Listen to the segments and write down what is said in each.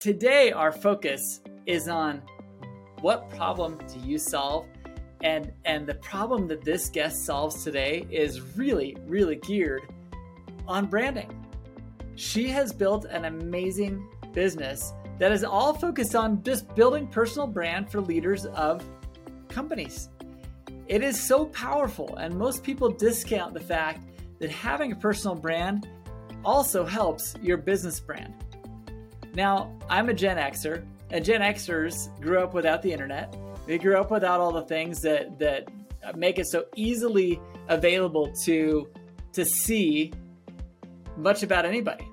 Today, our focus is on what problem do you solve? And, and the problem that this guest solves today is really, really geared on branding. She has built an amazing business that is all focused on just building personal brand for leaders of companies. It is so powerful, and most people discount the fact that having a personal brand also helps your business brand. Now, I'm a Gen Xer, and Gen Xers grew up without the internet. They grew up without all the things that that make it so easily available to to see much about anybody.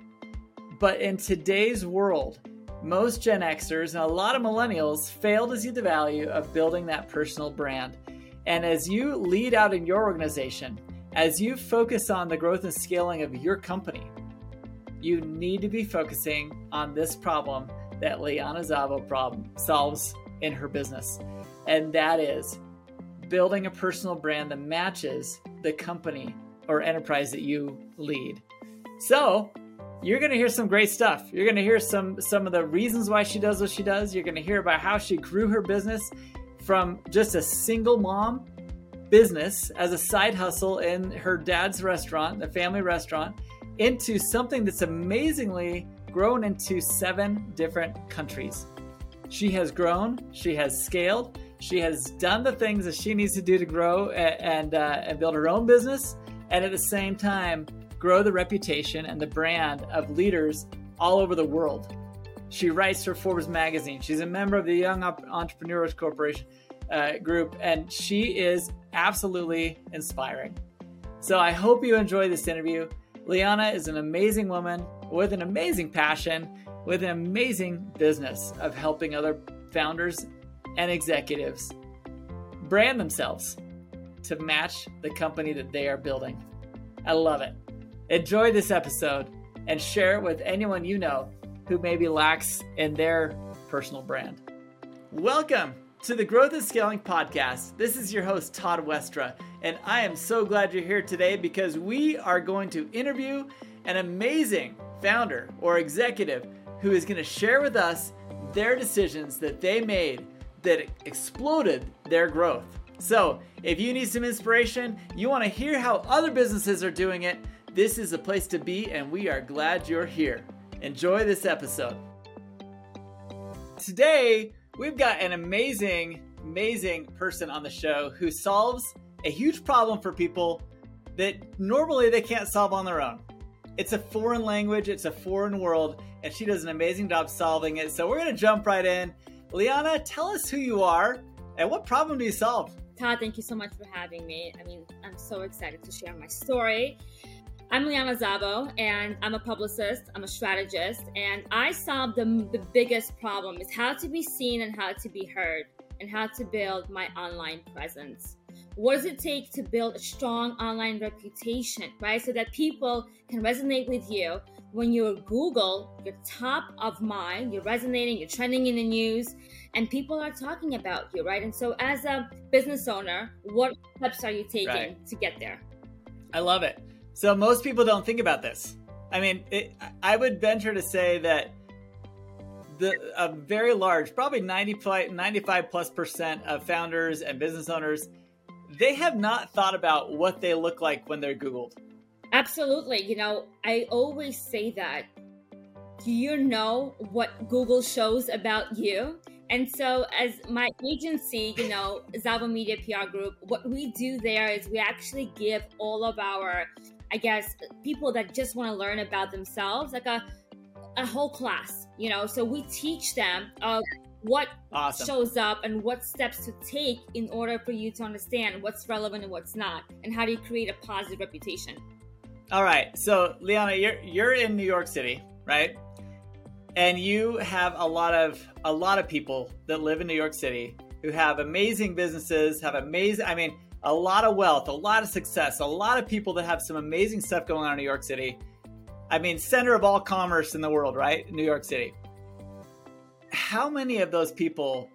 But in today's world, most Gen Xers and a lot of millennials fail to see the value of building that personal brand. And as you lead out in your organization, as you focus on the growth and scaling of your company, you need to be focusing on this problem that Liana Zavo problem solves in her business. And that is building a personal brand that matches the company or enterprise that you lead. So, you're going to hear some great stuff. You're going to hear some some of the reasons why she does what she does. You're going to hear about how she grew her business from just a single mom business as a side hustle in her dad's restaurant, the family restaurant, into something that's amazingly grown into seven different countries. She has grown, she has scaled, she has done the things that she needs to do to grow and and, uh, and build her own business, and at the same time grow the reputation and the brand of leaders all over the world. She writes for Forbes magazine. She's a member of the Young Entrepreneurs Corporation uh, group, and she is absolutely inspiring. So I hope you enjoy this interview. Liana is an amazing woman with an amazing passion, with an amazing business of helping other founders and executives brand themselves to match the company that they are building. I love it. Enjoy this episode and share it with anyone you know who maybe lacks in their personal brand. Welcome to the Growth and Scaling Podcast. This is your host, Todd Westra, and I am so glad you're here today because we are going to interview an amazing founder or executive who is going to share with us their decisions that they made that exploded their growth. So, if you need some inspiration, you want to hear how other businesses are doing it, this is a place to be, and we are glad you're here. Enjoy this episode. Today, we've got an amazing, amazing person on the show who solves a huge problem for people that normally they can't solve on their own. It's a foreign language, it's a foreign world, and she does an amazing job solving it. So we're going to jump right in. Liana, tell us who you are and what problem do you solve? Todd, thank you so much for having me. I mean, I'm so excited to share my story. I'm Liana Zavo, and I'm a publicist. I'm a strategist, and I solve the, the biggest problem is how to be seen and how to be heard, and how to build my online presence. What does it take to build a strong online reputation, right? So that people can resonate with you when you're Google, you're top of mind, you're resonating, you're trending in the news, and people are talking about you, right? And so, as a business owner, what steps are you taking right. to get there? I love it. So most people don't think about this. I mean, it, I would venture to say that the a very large, probably 95, 95 plus percent of founders and business owners, they have not thought about what they look like when they're Googled. Absolutely. You know, I always say that. Do you know what Google shows about you? And so, as my agency, you know, Zavo Media PR Group, what we do there is we actually give all of our I guess, people that just want to learn about themselves, like a a whole class, you know. So we teach them of what awesome. shows up and what steps to take in order for you to understand what's relevant and what's not, and how do you create a positive reputation. All right, so Liana, you're you're in New York City, right? And you have a lot of a lot of people that live in New York City who have amazing businesses, have amazing. I mean, a lot of wealth, a lot of success, a lot of people that have some amazing stuff going on in New York City. I mean, center of all commerce in the world, right? New York City. How many of those people,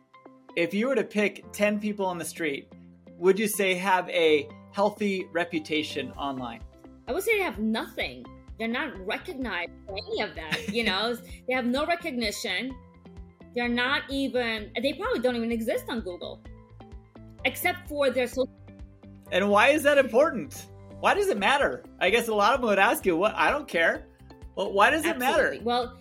if you were to pick 10 people on the street, would you say have a healthy reputation online? I would say they have nothing. they're not recognized for any of that. You know, they have no recognition. They're not even. They probably don't even exist on Google, except for their social. And why is that important? Why does it matter? I guess a lot of them would ask you, "What? I don't care." Well, why does Absolutely. it matter? Well,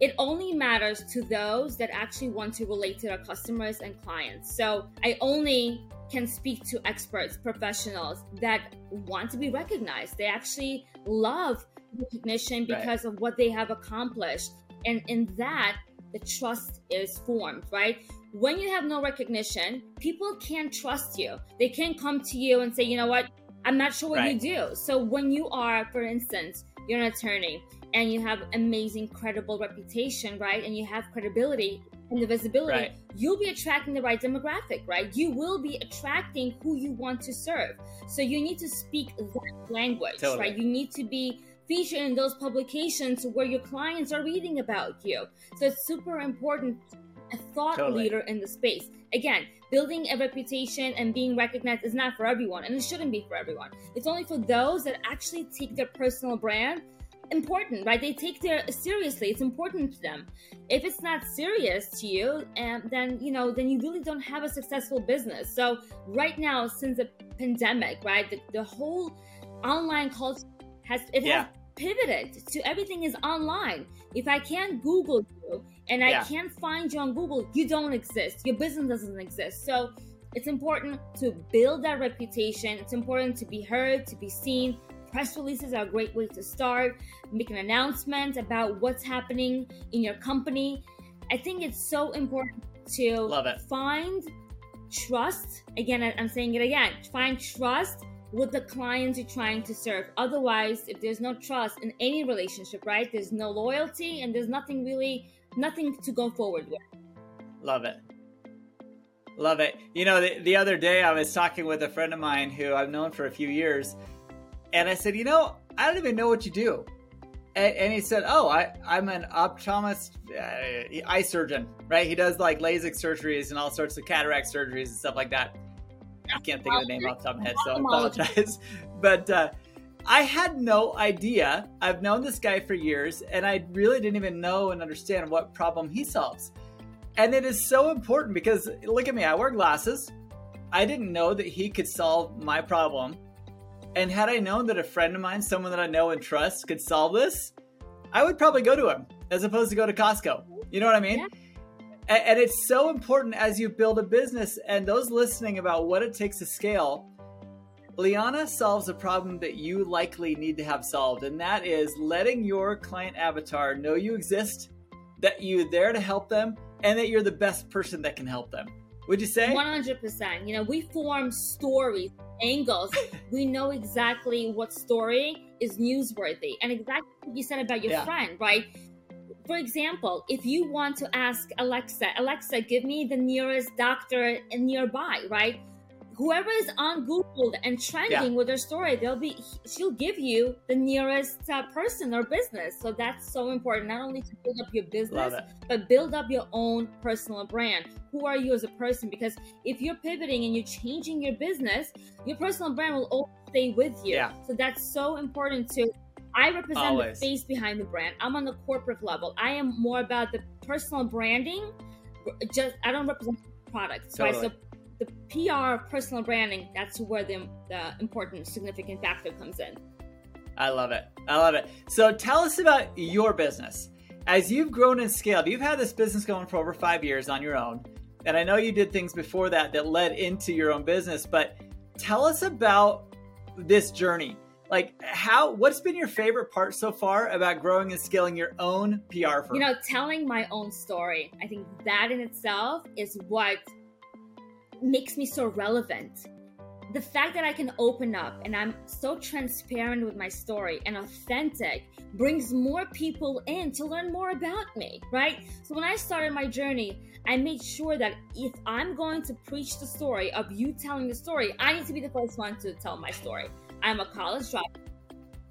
it only matters to those that actually want to relate to their customers and clients. So I only can speak to experts, professionals that want to be recognized. They actually love recognition because right. of what they have accomplished. And in that, the trust is formed, right? When you have no recognition, people can't trust you. They can't come to you and say, you know what, I'm not sure what right. you do. So when you are, for instance, you're an attorney and you have amazing credible reputation right and you have credibility and the visibility right. you'll be attracting the right demographic right you will be attracting who you want to serve so you need to speak that language totally. right you need to be featured in those publications where your clients are reading about you so it's super important a thought totally. leader in the space again building a reputation and being recognized is not for everyone and it shouldn't be for everyone it's only for those that actually take their personal brand important, right? They take their seriously. It's important to them. If it's not serious to you, and um, then you know, then you really don't have a successful business. So right now, since the pandemic, right, the, the whole online culture has it yeah. has pivoted to everything is online. If I can't Google you and I can't find you on Google, you don't exist. Your business doesn't exist. So it's important to build that reputation. It's important to be heard, to be seen, press releases are a great way to start, make an announcement about what's happening in your company. I think it's so important to Love it. find trust. Again, I'm saying it again find trust with the clients you're trying to serve. Otherwise, if there's no trust in any relationship, right, there's no loyalty and there's nothing really, nothing to go forward with. Love it. Love it. You know, the, the other day I was talking with a friend of mine who I've known for a few years, and I said, you know, I don't even know what you do. And, and he said, oh, I, I'm an optometrist, uh, eye surgeon, right? He does like LASIK surgeries and all sorts of cataract surgeries and stuff like that. I can't think of the name off the top of my head, so I apologize. But uh, I had no idea. I've known this guy for years, and I really didn't even know and understand what problem he solves. And it is so important because look at me, I wear glasses. I didn't know that he could solve my problem and had I known that a friend of mine, someone that I know and trust, could solve this, I would probably go to him as opposed to go to Costco. You know what I mean? Yeah. And, and it's so important as you build a business and those listening about what it takes to scale. Liana solves a problem that you likely need to have solved, and that is letting your client avatar know you exist, that you're there to help them, and that you're the best person that can help them. Would you say? 100%. You know, we form stories, angles. we know exactly what story is newsworthy. And exactly what you said about your yeah. friend, right? For example, if you want to ask Alexa, Alexa, give me the nearest doctor nearby, right? Whoever is on Google and trending yeah. with their story, they'll be she'll give you the nearest uh, person or business. So that's so important. Not only to build up your business, but build up your own personal brand. Who are you as a person? Because if you're pivoting and you're changing your business, your personal brand will always stay with you. Yeah. So that's so important to. I represent always. the face behind the brand. I'm on the corporate level. I am more about the personal branding. Just I don't represent products, totally. right? So the PR personal branding, that's where the, the important, significant factor comes in. I love it. I love it. So tell us about your business. As you've grown and scaled, you've had this business going for over five years on your own. And I know you did things before that that led into your own business, but tell us about this journey. Like how what's been your favorite part so far about growing and scaling your own PR firm? You know, telling my own story. I think that in itself is what makes me so relevant. The fact that I can open up and I'm so transparent with my story and authentic brings more people in to learn more about me, right? So when I started my journey, I made sure that if I'm going to preach the story of you telling the story, I need to be the first one to tell my story. I'm a college dropout,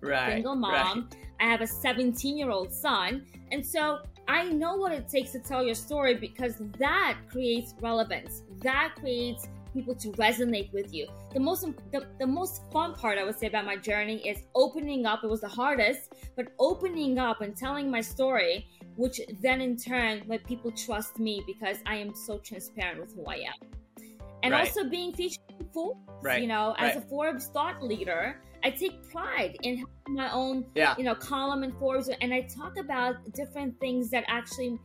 right, single mom. Right. I have a 17 year old son. And so I know what it takes to tell your story because that creates relevance. That creates people to resonate with you. The most the, the most fun part I would say about my journey is opening up. It was the hardest, but opening up and telling my story, which then in turn let people trust me because I am so transparent with who I am. And Right. also being featured Right, you know, as right. a Forbes thought leader, I take pride in my own Yeah. you know column in Forbes, and I talk about different things that actually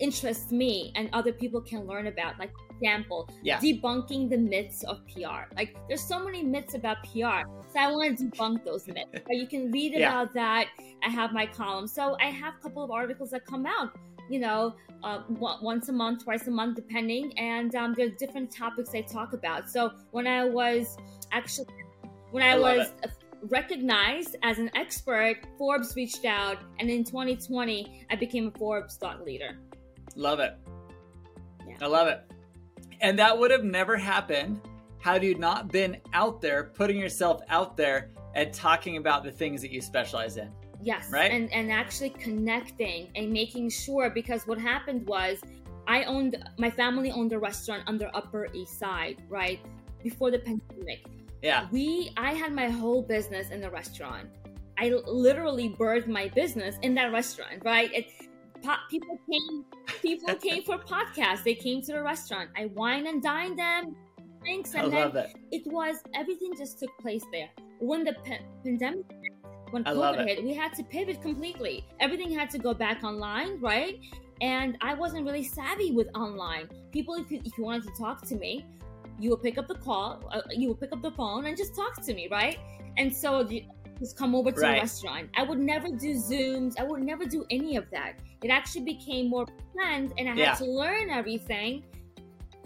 interest me and other people can learn about. Like for example, Yeah. debunking the myths of PR. Like there's so many myths about PR, so I want to debunk those myths. But you can read Yeah. about that. I have my column, so I have a couple of articles that come out. You know, uh, once a month, twice a month, depending, and um, there's different topics I talk about. So when I was actually, when I, I was recognized as an expert, Forbes reached out, and in 2020, I became a Forbes thought leader. Love it. Yeah. I love it. And that would have never happened had you not been out there, putting yourself out there and talking about the things that you specialize in. Yes, Right? and and actually connecting and making sure because what happened was I owned my family owned a restaurant under Upper East Side, right before the pandemic. Yeah. We I had my whole business in the restaurant. I literally birthed my business in that restaurant, right? It, po- people came people came for podcasts. They came to the restaurant. I wine and dined them, drinks, I and then it. it was everything just took place there. When the pa- pandemic, when I COVID hit, we had to pivot completely. Everything had to go back online, right? And I wasn't really savvy with online. People, if you, if you wanted to talk to me, you would pick up the call, uh, you would pick up the phone and just talk to me, right? And so you just come over to Right. the restaurant. I would never do Zooms. I would never do any of that. It actually became more planned, and I had Yeah. to learn everything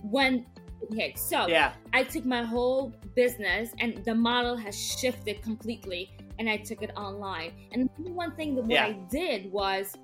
when it hit. So Yeah. I took my whole business and the model has shifted completely and I took it online. And the one thing that what Yeah. I did was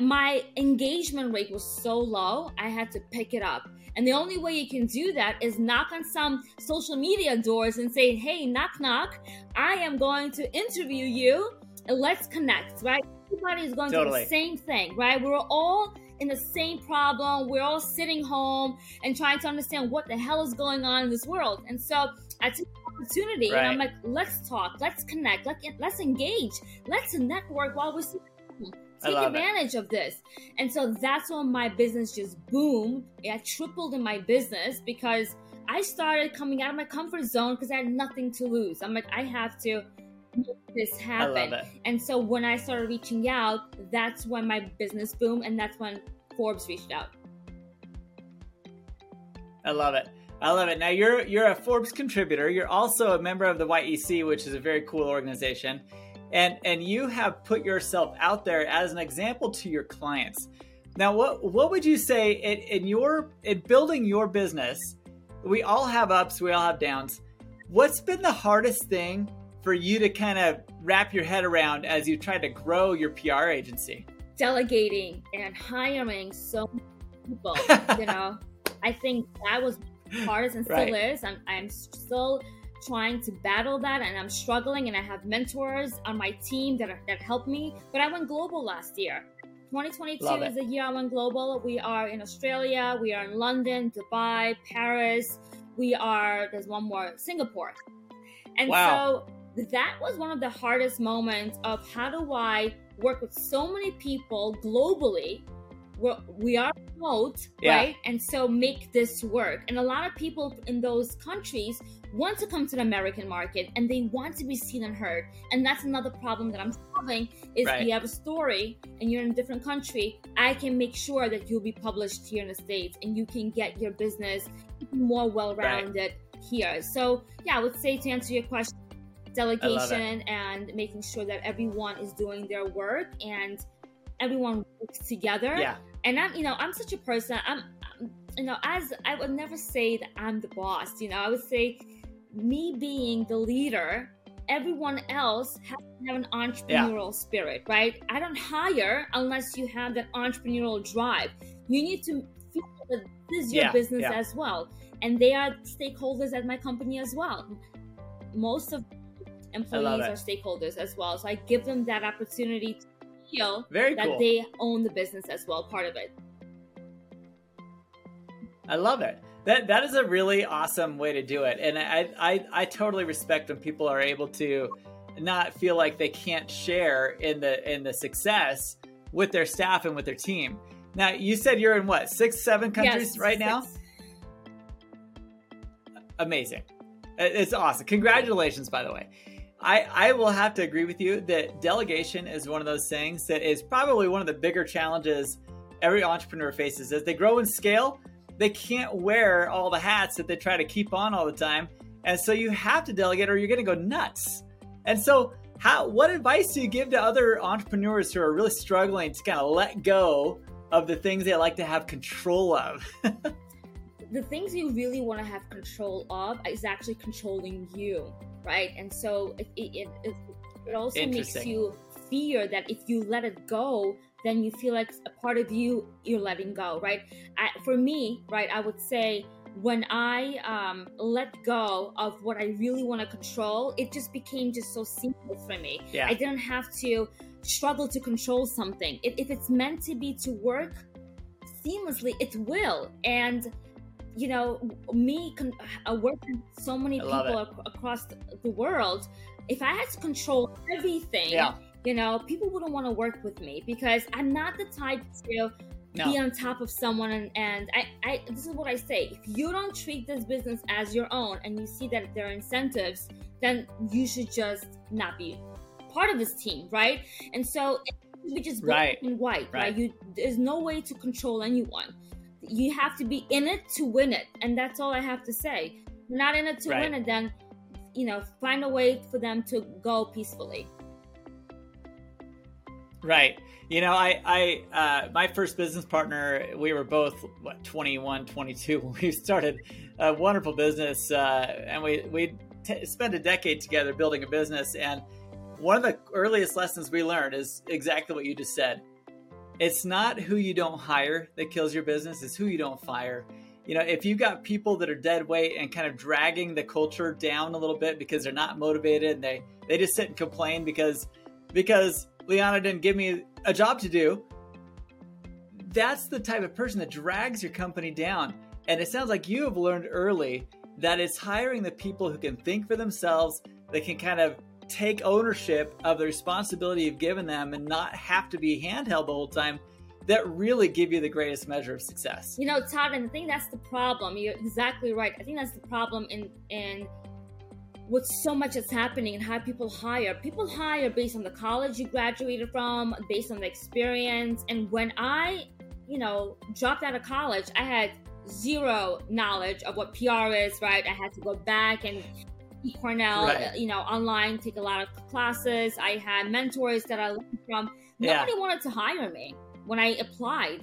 my engagement rate was so low, I had to pick it up. And the only way you can do that is knock on some social media doors and say, hey, knock, knock, I am going to interview you and let's connect, right? Everybody is going through Totally. the same thing, right? We're all in the same problem. We're all sitting home and trying to understand what the hell is going on in this world. And so I took opportunity and I'm like, let's talk, let's connect, let's, let's engage, let's network while we're. I Take love it. advantage of this. And so that's when my business just boomed. I tripled in my business because I started coming out of my comfort zone because I had nothing to lose. I'm like, I have to make this happen. And so when I started reaching out, that's when my business boomed, and that's when Forbes reached out. I love it. I love it. Now you're you're a Forbes contributor. You're also a member of the YEC, which is a very cool organization. And and you have put yourself out there as an example to your clients. Now what what would you say in, in your in building your business? We all have ups, we all have downs. What's been the hardest thing for you to kind of wrap your head around as you try to grow your PR agency? Delegating and hiring so many people, you know, I think that was hardest and still Right. is. I'm, I'm still trying to battle that and I'm struggling and I have mentors on my team that, are, that help me. But I went global last year. 2022 is the year I went global. We are in Australia, we are in London, Dubai, Paris. We are, there's one more, Singapore. And Wow. so that was one of the hardest moments of how do I work with so many people globally. We're, we are remote, Yeah. right? And so make this work. And a lot of people in those countries want to come to the American market and they want to be seen and heard. And that's another problem that I'm solving is Right. you have a story and you're in a different country, I can make sure that you'll be published here in the States and you can get your business more well rounded here. So yeah, I would say to answer your question, delegation and making sure that everyone is doing their work and everyone works together. Yeah. And I'm, you know, I'm such a person. I'm, you know, as I would never say that I'm the boss. You know, I would say me being the leader. Everyone else has to have an entrepreneurial spirit, right? I don't hire unless you have that entrepreneurial drive. You need to feel that this is your Yeah, business yeah. as well, and they are stakeholders at my company as well. Most of employees are stakeholders as well, so I give them that opportunity to Very that cool. they own the business as well, part of it. I love it. that that is a really awesome way to do it, and I I, I totally respect when people are able to not feel like they can't share in the in the success with their staff and with their team. Now, you said you're in what six, seven countries Yes, right now. Amazing, it's awesome. Congratulations, by the way. I, I will have to agree with you that delegation is one of those things that is probably one of the bigger challenges every entrepreneur faces. As they grow in scale, they can't wear all the hats that they try to keep on all the time. And so you have to delegate or you're going to go nuts. And so, how what advice do you give to other entrepreneurs who are really struggling to kind of let go of the things they like to have control of? the things you really want to have control of is actually controlling you, right? And so it it, it, it also makes you fear that if you let it go, then you feel like a part of you you're letting go, right? I, for me, right, I would say when I um, let go of what I really want to control, it just became just so seamless for me. Yeah. I didn't have to struggle to control something. If, if it's meant to be to work seamlessly, it will. And you know, me con- uh, working with so many I people ac- across the, world, if I had to control everything, yeah. you know, people wouldn't want to work with me because I'm not the type to No. be on top of someone. And, and I, I, this is what I say: if you don't treat this business as your own, and you see that there are incentives, then you should just not be part of this team, right? And so it be just black Right. and white, right? Right. You, there's no way to control anyone. You have to be in it to win it, and that's all I have to say. If you're not in it to Right. win it, then you know, find a way for them to go peacefully. Right. You know, I, I, uh, my first business partner, we were both, what, 21, 22 when we started a wonderful business. Uh, and we, we t- spent a decade together building a business. And one of the earliest lessons we learned is exactly what you just said. It's not who you don't hire that kills your business, it's who you don't fire. You know, if you've got people that are dead weight and kind of dragging the culture down a little bit because they're not motivated and they, they just sit and complain because because Liana didn't give me a job to do. That's the type of person that drags your company down. And it sounds like you have learned early that it's hiring the people who can think for themselves, that can kind of take ownership of the responsibility you've given them and not have to be handheld the whole time that really give you the greatest measure of success. You know, Todd, and I think that's the problem. You're exactly right. I think that's the problem in in with so much that's happening and how people hire. People hire based on the college you graduated from, based on the experience. And when I, you know, dropped out of college, I had zero knowledge of what PR is, right? I had to go back and Cornell, Right. you know, online, take a lot of classes. I had mentors that I learned from. Yeah. Nobody wanted to hire me when I applied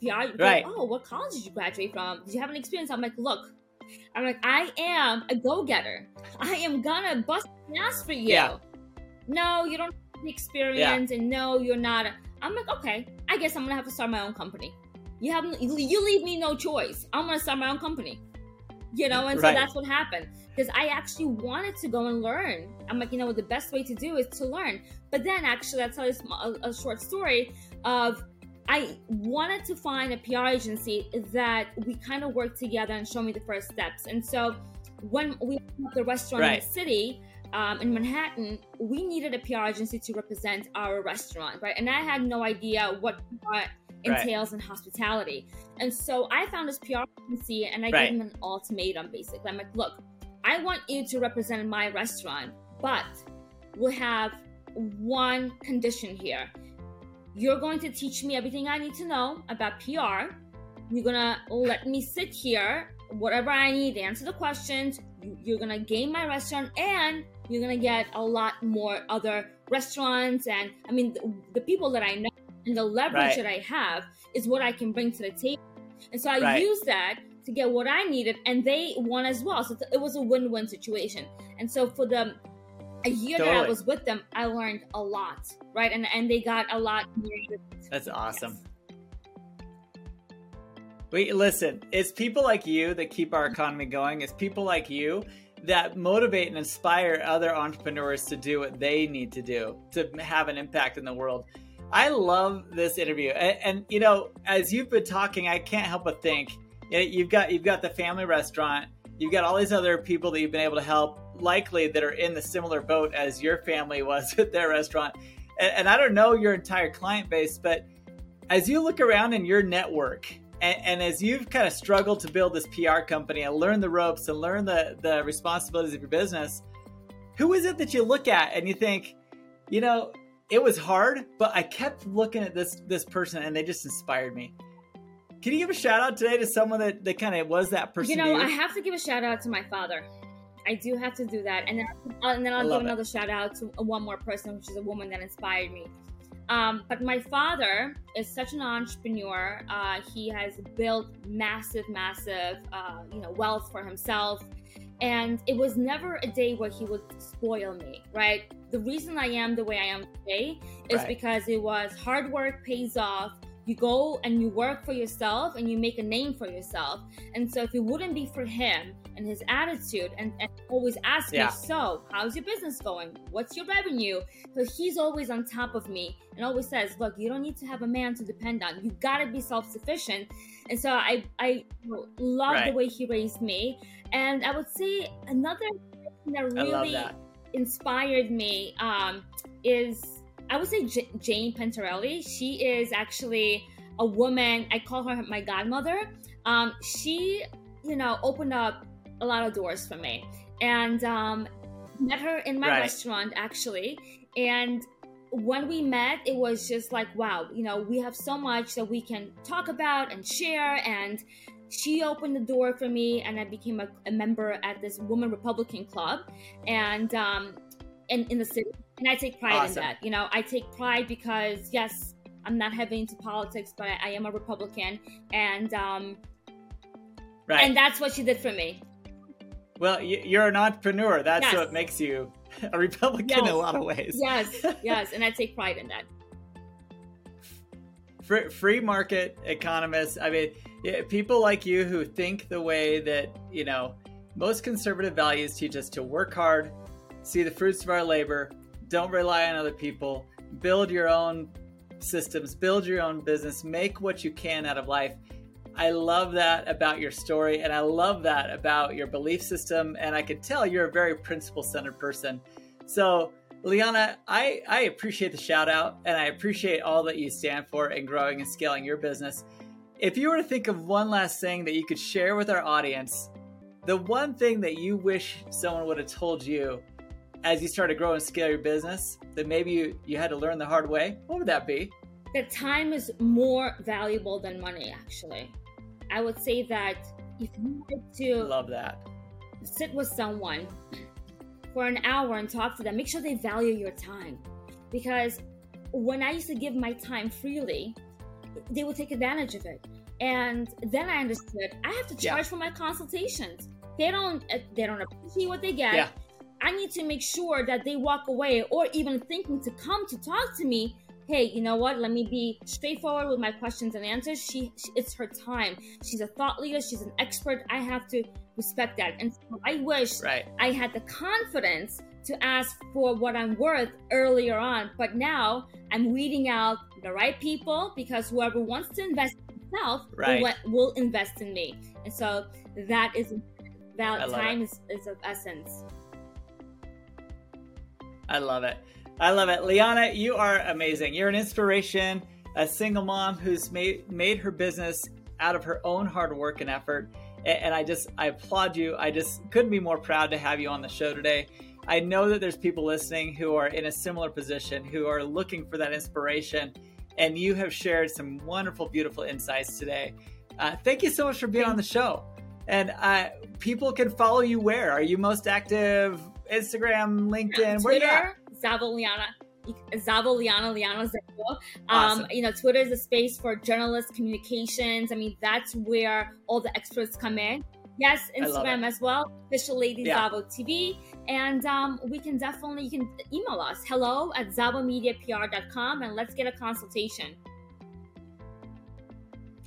PR. Right. Like, oh, what college did you graduate from? Did you have an experience? I'm like, look, I'm like, I am a go-getter. I am gonna bust ass for you. Yeah. No, you don't have the experience, and no, you're not. A, I'm like, okay, I guess I'm gonna have to start my own company. You have you leave me no choice. I'm gonna start my own company. You know, and so that's what happened because I actually wanted to go and learn. I'm like, you know, what the best way to do is to learn. But then, actually, I'll tell you a, a short story of I wanted to find a PR agency that we kind of worked together and show me the first steps. And so when we opened up the restaurant in the city um, in Manhattan, we needed a PR agency to represent our restaurant, right? And I had no idea what PR entails in hospitality. And so I found this PR agency and I Right. gave them an ultimatum basically. I'm like, look, I want you to represent my restaurant, but we'll have one condition here. You're going to teach me everything I need to know about PR. You're gonna let me sit here, whatever I need, answer the questions. You- You're gonna gain my restaurant, and you're gonna get a lot more other restaurants. And I mean, the, the people that I know and the leverage Right. that I have is what I can bring to the table. And so I Right. used that to get what I needed, and they won as well. So it was a win-win situation. And so for the a year that I was with them, I learned a lot, right? And and they got a lot. That's awesome. Yes. Wait, listen, it's people like you that keep our economy going. It's people like you that motivate and inspire other entrepreneurs to do what they need to do to have an impact in the world. I love this interview. And, and you know, as you've been talking, I can't help but think you've got you've got the family restaurant, you've got all these other people that you've been able to help, likely that are in the similar boat as your family was at their restaurant. And, and I don't know your entire client base, but as you look around in your network and, and, as you've kind of struggled to build this PR company and learn the ropes and learn the, the responsibilities of your business, who is it that you look at and you think, you know, it was hard, but I kept looking at this this person and they just inspired me. Can you give a shout out today to someone that, that kind of was that person? You know, I have to give a shout out to my father. I do have to do that, and then and then I'll give another shout out to one more person, which is a woman that inspired me. Um, but my father is such an entrepreneur. Uh, he has built massive, massive, uh, you know, wealth for himself, and it was never a day where he would spoil me. Right. The reason I am the way I am today is right. because it was hard work pays off you go and you work for yourself and you make a name for yourself. And so if it wouldn't be for him and his attitude and, and always ask yeah. me, so how's your business going? What's your revenue? So he's always on top of me and always says, look, you don't need to have a man to depend on. You gotta be self-sufficient. And so I, I love right. the way he raised me. And I would say another thing that really that. inspired me um, is I would say J- Jane Pentarelli. She is actually a woman. I call her my godmother. Um, she, you know, opened up a lot of doors for me, and um, met her in my right. restaurant actually. And when we met, it was just like, wow, you know, we have so much that we can talk about and share. And she opened the door for me, and I became a, a member at this Woman Republican Club. And um, in, in the city. And I take pride awesome. in that. You know, I take pride because, yes, I'm not heavy into politics, but I, I am a Republican. And, um, right. and that's what she did for me. Well, you're an entrepreneur. That's yes. what makes you a Republican yes. in a lot of ways. Yes, yes. And I take pride in that. Free market economists. I mean, people like you who think the way that, you know, most conservative values teach us to work hard, see the fruits of our labor, don't rely on other people, build your own systems, build your own business, make what you can out of life. I love that about your story, and I love that about your belief system. And I can tell you're a very principle centered person. So, Liana, I, I appreciate the shout out, and I appreciate all that you stand for in growing and scaling your business. If you were to think of one last thing that you could share with our audience, the one thing that you wish someone would have told you as you start to grow and scale your business that maybe you, you had to learn the hard way? What would that be? That time is more valuable than money, actually. I would say that if you were to love that sit with someone for an hour and talk to them, make sure they value your time. Because when I used to give my time freely, they would take advantage of it. And then I understood I have to charge yeah. for my consultations. They don't uh, they don't appreciate what they get. Yeah. I need to make sure that they walk away or even thinking to come to talk to me. Hey, you know what? Let me be straightforward with my questions and answers. She, she it's her time. She's a thought leader. She's an expert. I have to respect that. And so I wish right. I had the confidence to ask for what I'm worth earlier on. But now I'm weeding out the right people because whoever wants to invest in himself right. will, will invest in me. And so that is that time is, is of essence. I love it. I love it. Liana, you are amazing. You're an inspiration, a single mom who's made made her business out of her own hard work and effort. And I just I applaud you. I just couldn't be more proud to have you on the show today. I know that there's people listening who are in a similar position, who are looking for that inspiration, and you have shared some wonderful, beautiful insights today. Uh, thank you so much for being on the show. And uh, people can follow you where? Are you most active Instagram, LinkedIn, Twitter, Zavo Liana. Zavo Liana Zavo. Um, awesome. You know, Twitter is a space for journalist communications. I mean, that's where all the experts come in. Yes, Instagram as well, official Lady yeah. Zavo TV. And um, we can definitely, you can email us hello at zavomediapr.com and let's get a consultation.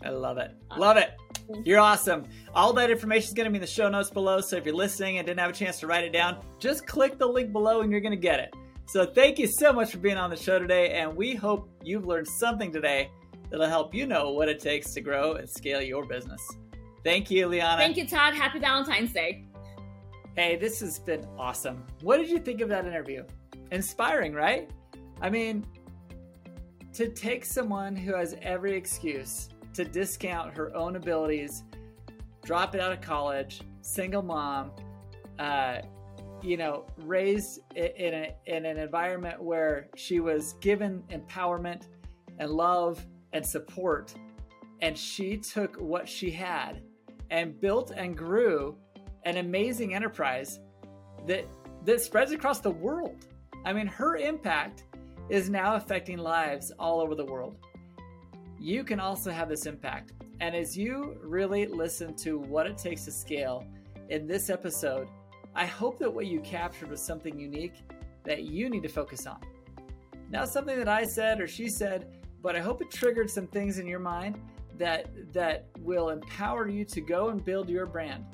I love it. Love it. You're awesome. All that information is going to be in the show notes below. So if you're listening and didn't have a chance to write it down, just click the link below and you're going to get it. So thank you so much for being on the show today. And we hope you've learned something today that'll help you know what it takes to grow and scale your business. Thank you, Liana. Thank you, Todd. Happy Valentine's Day. Hey, this has been awesome. What did you think of that interview? Inspiring, right? I mean, to take someone who has every excuse to discount her own abilities, drop it out of college, single mom, uh, you know, raised in, a, in an environment where she was given empowerment and love and support, and she took what she had and built and grew an amazing enterprise that that spreads across the world. I mean, her impact is now affecting lives all over the world. You can also have this impact. And as you really listen to what it takes to scale in this episode, I hope that what you captured was something unique that you need to focus on. Not something that I said or she said, but I hope it triggered some things in your mind that that will empower you to go and build your brand,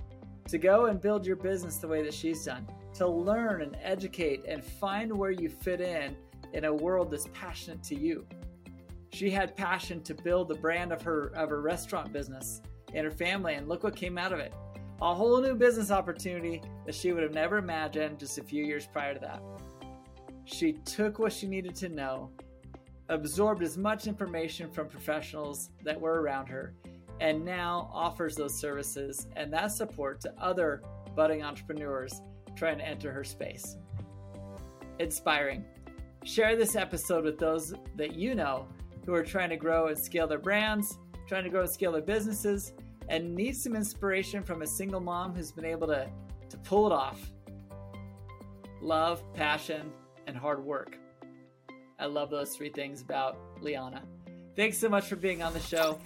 to go and build your business the way that she's done, to learn and educate and find where you fit in in a world that's passionate to you. She had passion to build the brand of her of her restaurant business and her family and look what came out of it a whole new business opportunity that she would have never imagined just a few years prior to that. She took what she needed to know, absorbed as much information from professionals that were around her, and now offers those services and that support to other budding entrepreneurs trying to enter her space. Inspiring. Share this episode with those that you know who are trying to grow and scale their brands, trying to grow and scale their businesses, and need some inspiration from a single mom who's been able to, to pull it off. Love, passion, and hard work. I love those three things about Liana. Thanks so much for being on the show.